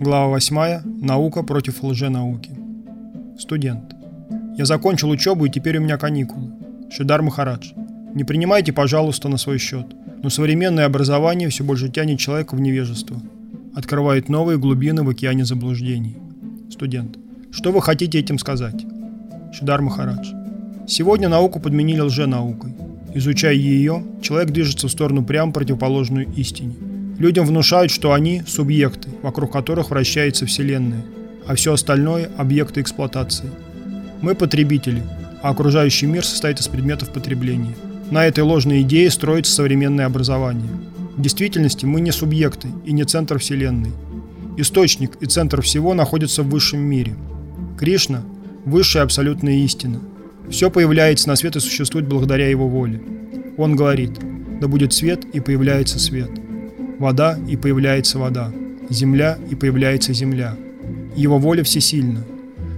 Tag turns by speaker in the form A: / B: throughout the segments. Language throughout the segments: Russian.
A: Глава 8. Наука против лженауки. Студент. Я закончил учебу и теперь у меня каникулы. Шидар Махарадж. Не принимайте, пожалуйста, на свой счет. Но современное образование все больше тянет человека в невежество. Открывает новые глубины в океане заблуждений. Студент. Что вы хотите этим сказать? Шидар Махарадж. Сегодня науку подменили лженаукой. Изучая ее, человек движется в сторону прямо противоположную истине – Людям внушают, что они – субъекты, вокруг которых вращается Вселенная, а все остальное – объекты эксплуатации. Мы – потребители, а окружающий мир состоит из предметов потребления. На этой ложной идее строится современное образование. В действительности мы не субъекты и не центр Вселенной. Источник и центр всего находятся в высшем мире. Кришна – высшая абсолютная истина. Все появляется на свет и существует благодаря его воле. Он говорит «Да будет свет, и появляется свет» вода, и появляется вода, земля, и появляется земля. Его воля всесильна.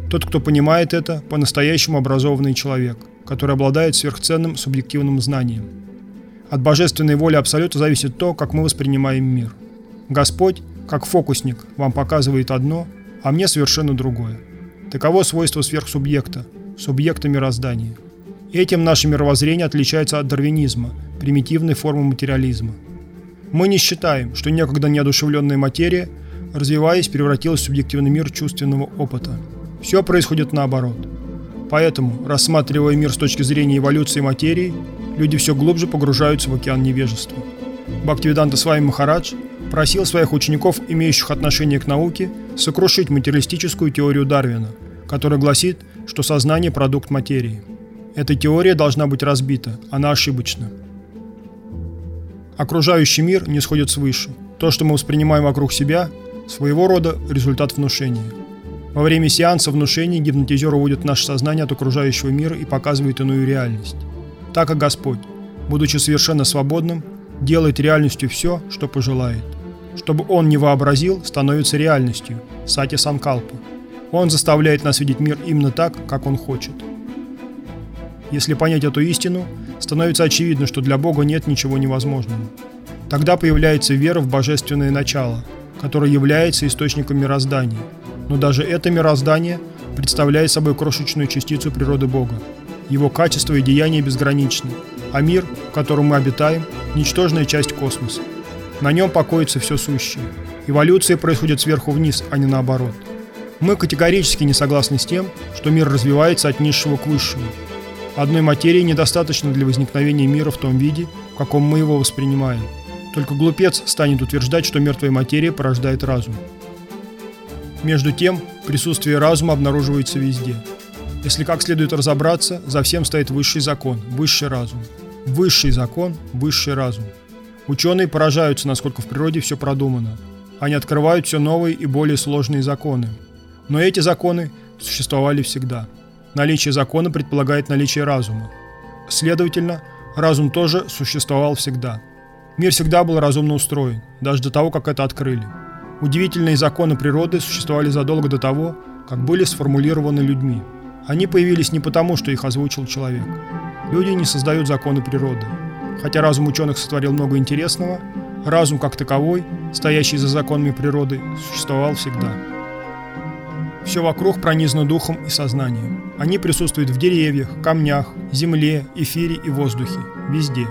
A: Тот, кто понимает это, по-настоящему образованный человек, который обладает сверхценным субъективным знанием. От божественной воли Абсолюта зависит то, как мы воспринимаем мир. Господь, как фокусник, вам показывает одно, а мне совершенно другое. Таково свойство сверхсубъекта, субъекта мироздания. Этим наше мировоззрение отличается от дарвинизма, примитивной формы материализма – мы не считаем, что некогда неодушевленная материя, развиваясь, превратилась в субъективный мир чувственного опыта. Все происходит наоборот. Поэтому, рассматривая мир с точки зрения эволюции материи, люди все глубже погружаются в океан невежества. Бхактивиданта Свами Махарадж просил своих учеников, имеющих отношение к науке, сокрушить материалистическую теорию Дарвина, которая гласит, что сознание – продукт материи. Эта теория должна быть разбита, она ошибочна. Окружающий мир не сходит свыше. То, что мы воспринимаем вокруг себя, своего рода результат внушения. Во время сеанса внушения гипнотизер уводит наше сознание от окружающего мира и показывает иную реальность. Так как Господь, будучи совершенно свободным, делает реальностью все, что пожелает. Чтобы Он не вообразил, становится реальностью, сати санкалпа. Он заставляет нас видеть мир именно так, как Он хочет. Если понять эту истину, становится очевидно, что для Бога нет ничего невозможного. Тогда появляется вера в божественное начало, которое является источником мироздания. Но даже это мироздание представляет собой крошечную частицу природы Бога. Его качество и деяния безграничны, а мир, в котором мы обитаем, – ничтожная часть космоса. На нем покоится все сущее. Эволюция происходит сверху вниз, а не наоборот. Мы категорически не согласны с тем, что мир развивается от низшего к высшему, Одной материи недостаточно для возникновения мира в том виде, в каком мы его воспринимаем. Только глупец станет утверждать, что мертвая материя порождает разум. Между тем, присутствие разума обнаруживается везде. Если как следует разобраться, за всем стоит высший закон, высший разум. Высший закон, высший разум. Ученые поражаются, насколько в природе все продумано. Они открывают все новые и более сложные законы. Но эти законы существовали всегда – Наличие закона предполагает наличие разума. Следовательно, разум тоже существовал всегда. Мир всегда был разумно устроен, даже до того, как это открыли. Удивительные законы природы существовали задолго до того, как были сформулированы людьми. Они появились не потому, что их озвучил человек. Люди не создают законы природы. Хотя разум ученых сотворил много интересного, разум как таковой, стоящий за законами природы, существовал всегда. Все вокруг пронизано духом и сознанием. Они присутствуют в деревьях, камнях, земле, эфире и воздухе. Везде.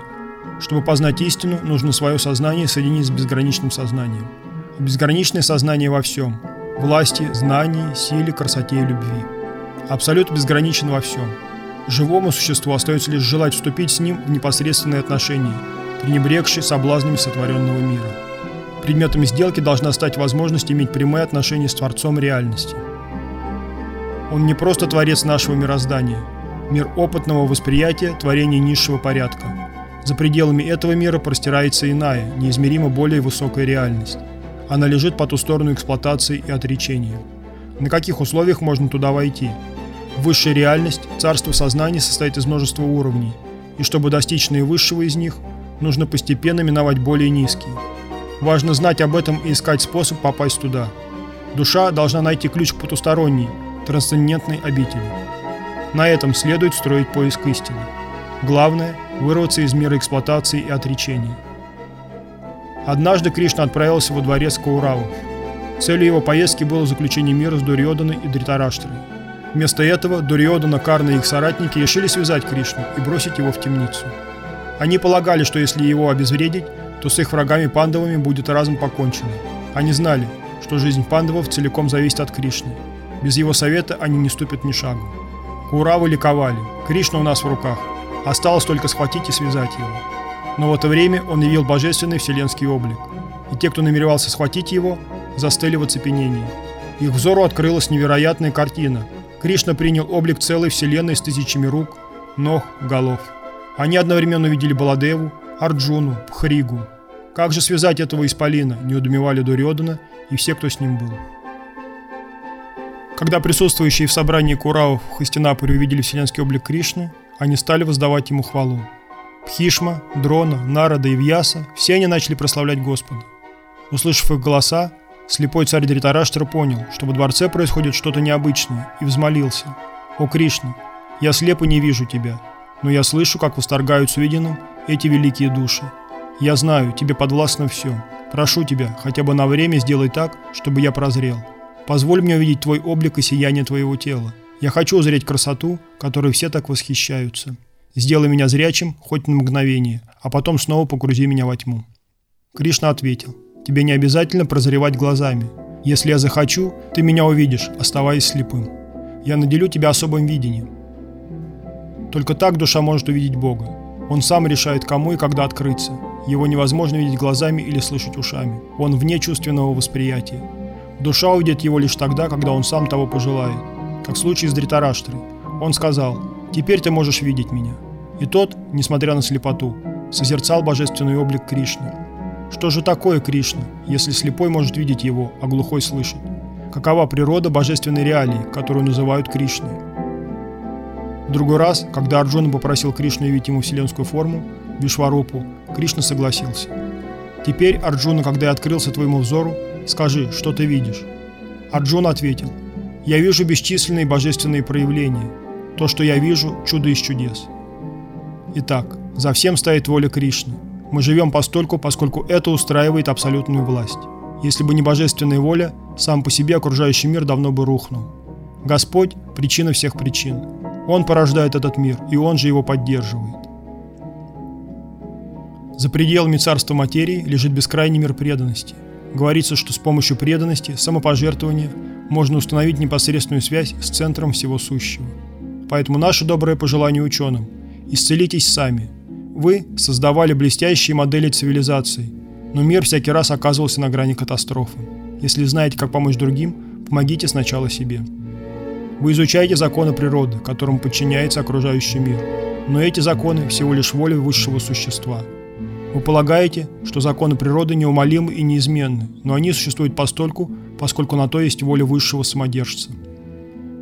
A: Чтобы познать истину, нужно свое сознание соединить с безграничным сознанием. Безграничное сознание во всем. Власти, знании, силе, красоте и любви. Абсолют безграничен во всем. Живому существу остается лишь желать вступить с ним в непосредственные отношения, пренебрегшие соблазнами сотворенного мира. Предметом сделки должна стать возможность иметь прямые отношения с Творцом реальности – он не просто творец нашего мироздания, мир опытного восприятия, творение низшего порядка. За пределами этого мира простирается иная, неизмеримо более высокая реальность. Она лежит по ту сторону эксплуатации и отречения. На каких условиях можно туда войти? Высшая реальность, царство сознания состоит из множества уровней, и чтобы достичь наивысшего из них, нужно постепенно миновать более низкие. Важно знать об этом и искать способ попасть туда. Душа должна найти ключ к потусторонней, трансцендентной обители. На этом следует строить поиск истины. Главное – вырваться из мира эксплуатации и отречения. Однажды Кришна отправился во дворец Кауравов. Целью его поездки было заключение мира с Дуриоданой и Дритараштрой. Вместо этого Дуриодана, Карна и их соратники решили связать Кришну и бросить его в темницу. Они полагали, что если его обезвредить, то с их врагами-пандавами будет разом покончено. Они знали, что жизнь пандавов целиком зависит от Кришны. Без его совета они не ступят ни шагу. Куравы ликовали. Кришна у нас в руках. Осталось только схватить и связать его. Но в это время он явил божественный вселенский облик. И те, кто намеревался схватить его, застыли в оцепенении. Их взору открылась невероятная картина. Кришна принял облик целой вселенной с тысячами рук, ног, голов. Они одновременно увидели Баладеву, Арджуну, Пхригу. Как же связать этого исполина, не удумевали Дурьодана и все, кто с ним был. Когда присутствующие в собрании Куравов в Хастинапуре увидели вселенский облик Кришны, они стали воздавать ему хвалу. Пхишма, Дрона, Нарада и Вьяса – все они начали прославлять Господа. Услышав их голоса, слепой царь Дритараштра понял, что во дворце происходит что-то необычное, и взмолился. «О Кришна, я слепо не вижу тебя, но я слышу, как восторгают с увиденным эти великие души. Я знаю, тебе подвластно все. Прошу тебя, хотя бы на время сделай так, чтобы я прозрел. Позволь мне увидеть твой облик и сияние твоего тела. Я хочу узреть красоту, которой все так восхищаются. Сделай меня зрячим хоть на мгновение, а потом снова погрузи меня во тьму». Кришна ответил, «Тебе не обязательно прозревать глазами. Если я захочу, ты меня увидишь, оставаясь слепым. Я наделю тебя особым видением. Только так душа может увидеть Бога. Он сам решает, кому и когда открыться. Его невозможно видеть глазами или слышать ушами. Он вне чувственного восприятия. Душа увидит его лишь тогда, когда он сам того пожелает. Как в случае с Дритараштрой. Он сказал, «Теперь ты можешь видеть меня». И тот, несмотря на слепоту, созерцал божественный облик Кришны. Что же такое Кришна, если слепой может видеть его, а глухой слышит? Какова природа божественной реалии, которую называют Кришной? В другой раз, когда Арджуна попросил Кришну явить ему вселенскую форму, Вишварупу, Кришна согласился. Теперь, Арджуна, когда я открылся твоему взору, Скажи, что ты видишь?» Арджун ответил, «Я вижу бесчисленные божественные проявления. То, что я вижу, чудо из чудес». Итак, за всем стоит воля Кришны. Мы живем постольку, поскольку это устраивает абсолютную власть. Если бы не божественная воля, сам по себе окружающий мир давно бы рухнул. Господь – причина всех причин. Он порождает этот мир, и Он же его поддерживает. За пределами царства материи лежит бескрайний мир преданности – Говорится, что с помощью преданности, самопожертвования можно установить непосредственную связь с центром всего сущего. Поэтому наше доброе пожелание ученым – исцелитесь сами. Вы создавали блестящие модели цивилизации, но мир всякий раз оказывался на грани катастрофы. Если знаете, как помочь другим, помогите сначала себе. Вы изучаете законы природы, которым подчиняется окружающий мир, но эти законы всего лишь воля высшего существа – вы полагаете, что законы природы неумолимы и неизменны, но они существуют постольку, поскольку на то есть воля высшего самодержца.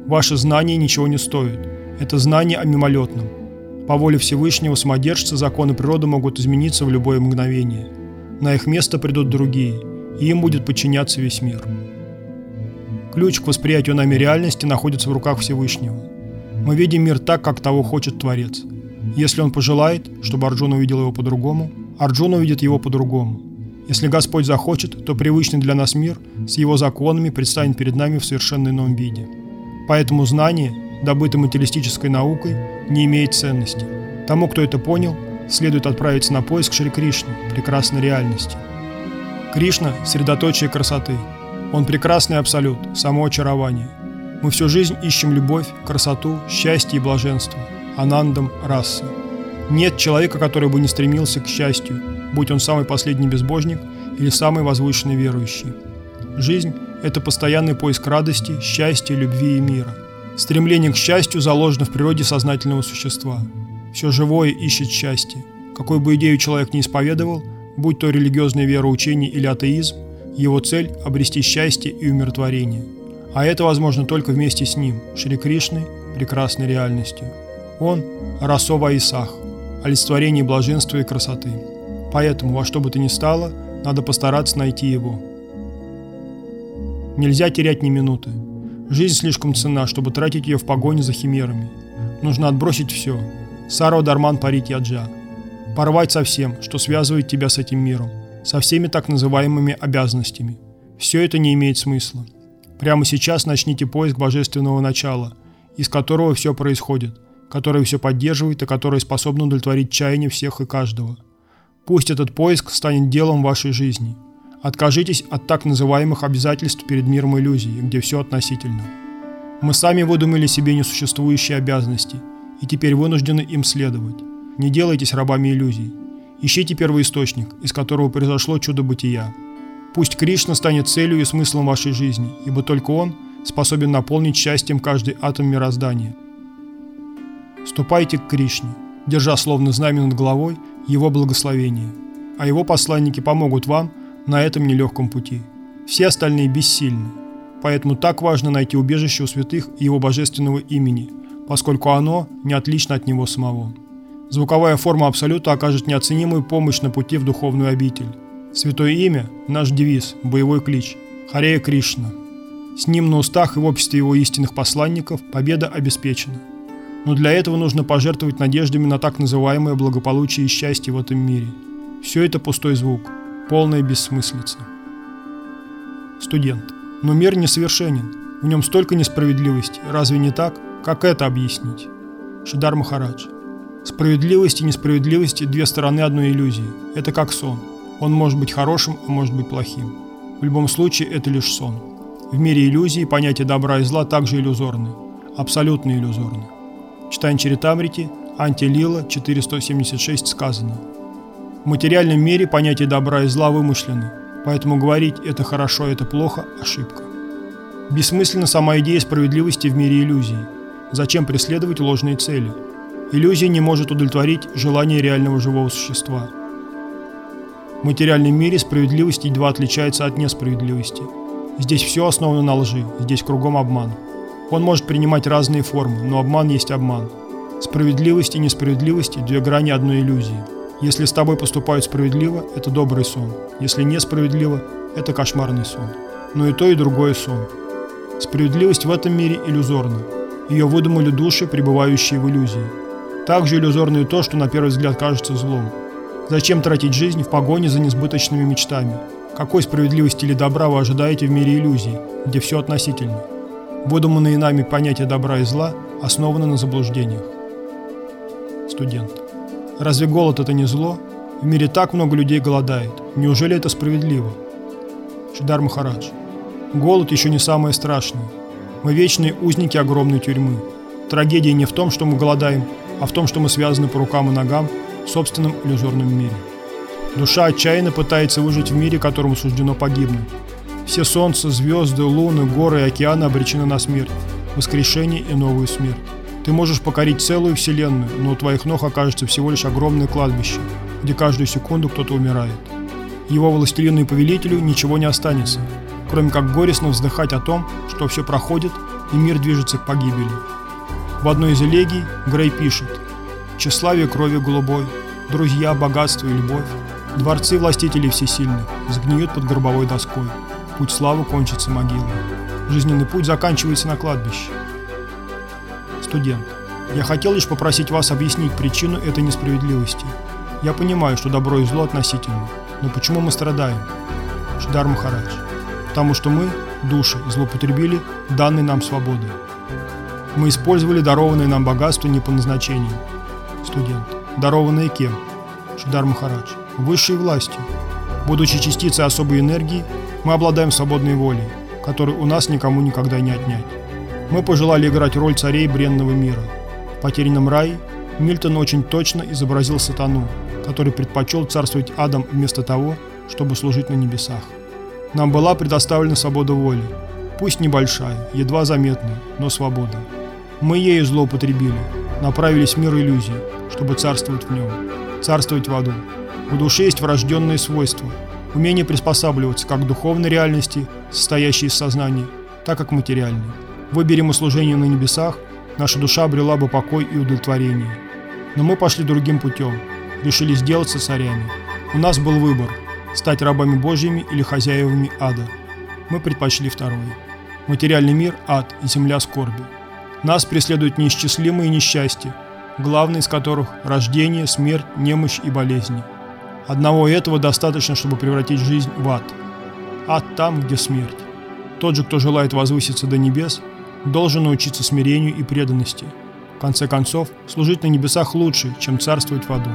A: Ваши знания ничего не стоят. Это знание о мимолетном. По воле Всевышнего самодержца законы природы могут измениться в любое мгновение. На их место придут другие, и им будет подчиняться весь мир. Ключ к восприятию нами реальности находится в руках Всевышнего. Мы видим мир так, как того хочет Творец. Если он пожелает, чтобы Арджун увидел его по-другому – Арджун увидит его по-другому. Если Господь захочет, то привычный для нас мир с его законами предстанет перед нами в совершенно ином виде. Поэтому знание, добытое материалистической наукой, не имеет ценности. Тому, кто это понял, следует отправиться на поиск Шри Кришны, прекрасной реальности. Кришна – средоточие красоты. Он прекрасный абсолют, само очарование. Мы всю жизнь ищем любовь, красоту, счастье и блаженство. Анандам расы. Нет человека, который бы не стремился к счастью, будь он самый последний безбожник или самый возвышенный верующий. Жизнь – это постоянный поиск радости, счастья, любви и мира. Стремление к счастью заложено в природе сознательного существа. Все живое ищет счастье. Какой бы идею человек не исповедовал, будь то религиозное вероучение или атеизм, его цель – обрести счастье и умиротворение. А это возможно только вместе с ним, Шри Кришной, прекрасной реальностью. Он – Расова Исах – олицетворении блаженства и красоты. Поэтому, во что бы то ни стало, надо постараться найти его. Нельзя терять ни минуты. Жизнь слишком ценна, чтобы тратить ее в погоне за химерами. Нужно отбросить все. Саро Дарман парить яджа. Порвать со всем, что связывает тебя с этим миром, со всеми так называемыми обязанностями. Все это не имеет смысла. Прямо сейчас начните поиск божественного начала, из которого все происходит, которое все поддерживает и которое способно удовлетворить чаяние всех и каждого. Пусть этот поиск станет делом вашей жизни. Откажитесь от так называемых обязательств перед миром иллюзий, где все относительно. Мы сами выдумали себе несуществующие обязанности и теперь вынуждены им следовать. Не делайтесь рабами иллюзий. Ищите первоисточник, из которого произошло чудо бытия. Пусть Кришна станет целью и смыслом вашей жизни, ибо только Он способен наполнить счастьем каждый атом мироздания. Ступайте к Кришне, держа словно знамя над головой Его благословение, а Его посланники помогут вам на этом нелегком пути. Все остальные бессильны. Поэтому так важно найти убежище у святых и Его божественного имени, поскольку оно не отлично от Него самого. Звуковая форма Абсолюта окажет неоценимую помощь на пути в духовную обитель. Святое имя – наш девиз, боевой клич – Харея Кришна. С ним на устах и в обществе его истинных посланников победа обеспечена. Но для этого нужно пожертвовать надеждами на так называемое благополучие и счастье в этом мире. Все это пустой звук, полная бессмыслица. Студент. Но мир несовершенен, в нем столько несправедливости, разве не так? Как это объяснить? Шидар Махарадж. Справедливость и несправедливость – две стороны одной иллюзии. Это как сон – он может быть хорошим, а может быть плохим. В любом случае, это лишь сон. В мире иллюзий понятие добра и зла также иллюзорны, абсолютно иллюзорны. Читаем Чаритамрити, Антилила 476 сказано. В материальном мире понятие добра и зла вымышлены, поэтому говорить «это хорошо, это плохо» – ошибка. Бессмысленна сама идея справедливости в мире иллюзий. Зачем преследовать ложные цели? Иллюзия не может удовлетворить желание реального живого существа – в материальном мире справедливость едва отличается от несправедливости. Здесь все основано на лжи, здесь кругом обман. Он может принимать разные формы, но обман есть обман. Справедливость и несправедливость – две грани одной иллюзии. Если с тобой поступают справедливо – это добрый сон. Если несправедливо – это кошмарный сон. Но и то, и другое сон. Справедливость в этом мире иллюзорна. Ее выдумали души, пребывающие в иллюзии. Также иллюзорно и то, что на первый взгляд кажется злом. Зачем тратить жизнь в погоне за несбыточными мечтами? Какой справедливости или добра вы ожидаете в мире иллюзий, где все относительно? Выдуманные нами понятия добра и зла основаны на заблуждениях. Студент. Разве голод это не зло? В мире так много людей голодает. Неужели это справедливо? Шидар Махарадж. Голод еще не самое страшное. Мы вечные узники огромной тюрьмы. Трагедия не в том, что мы голодаем, а в том, что мы связаны по рукам и ногам в собственном иллюзорном мире. Душа отчаянно пытается выжить в мире, которому суждено погибнуть. Все солнца, звезды, луны, горы и океаны обречены на смерть, воскрешение и новую смерть. Ты можешь покорить целую вселенную, но у твоих ног окажется всего лишь огромное кладбище, где каждую секунду кто-то умирает. Его властелину и повелителю ничего не останется, кроме как горестно вздыхать о том, что все проходит и мир движется к погибели. В одной из элегий Грей пишет – тщеславие крови голубой, друзья, богатство и любовь, дворцы властителей всесильных сгниют под гробовой доской, путь славы кончится могилой, жизненный путь заканчивается на кладбище. Студент. Я хотел лишь попросить вас объяснить причину этой несправедливости. Я понимаю, что добро и зло относительно, но почему мы страдаем? Шидар Махарадж. Потому что мы, души, злоупотребили данной нам свободой. Мы использовали дарованное нам богатство не по назначению – студент. Дарованные кем? Шидар Махарадж. Высшей властью. Будучи частицей особой энергии, мы обладаем свободной волей, которую у нас никому никогда не отнять. Мы пожелали играть роль царей бренного мира. В «Потерянном рае» Мильтон очень точно изобразил сатану, который предпочел царствовать адом вместо того, чтобы служить на небесах. Нам была предоставлена свобода воли, пусть небольшая, едва заметная, но свобода. Мы ею злоупотребили, направились в мир иллюзий, чтобы царствовать в нем, царствовать в аду. У души есть врожденные свойства, умение приспосабливаться как к духовной реальности, состоящей из сознания, так и к материальной. Выберем услужение на небесах, наша душа обрела бы покой и удовлетворение. Но мы пошли другим путем, решили сделаться царями. У нас был выбор – стать рабами Божьими или хозяевами ада. Мы предпочли второй. Материальный мир – ад и земля скорби. Нас преследуют неисчислимые несчастья, главный из которых – рождение, смерть, немощь и болезни. Одного этого достаточно, чтобы превратить жизнь в ад. ад там, где смерть. Тот же, кто желает возвыситься до небес, должен научиться смирению и преданности. В конце концов, служить на небесах лучше, чем царствовать в аду.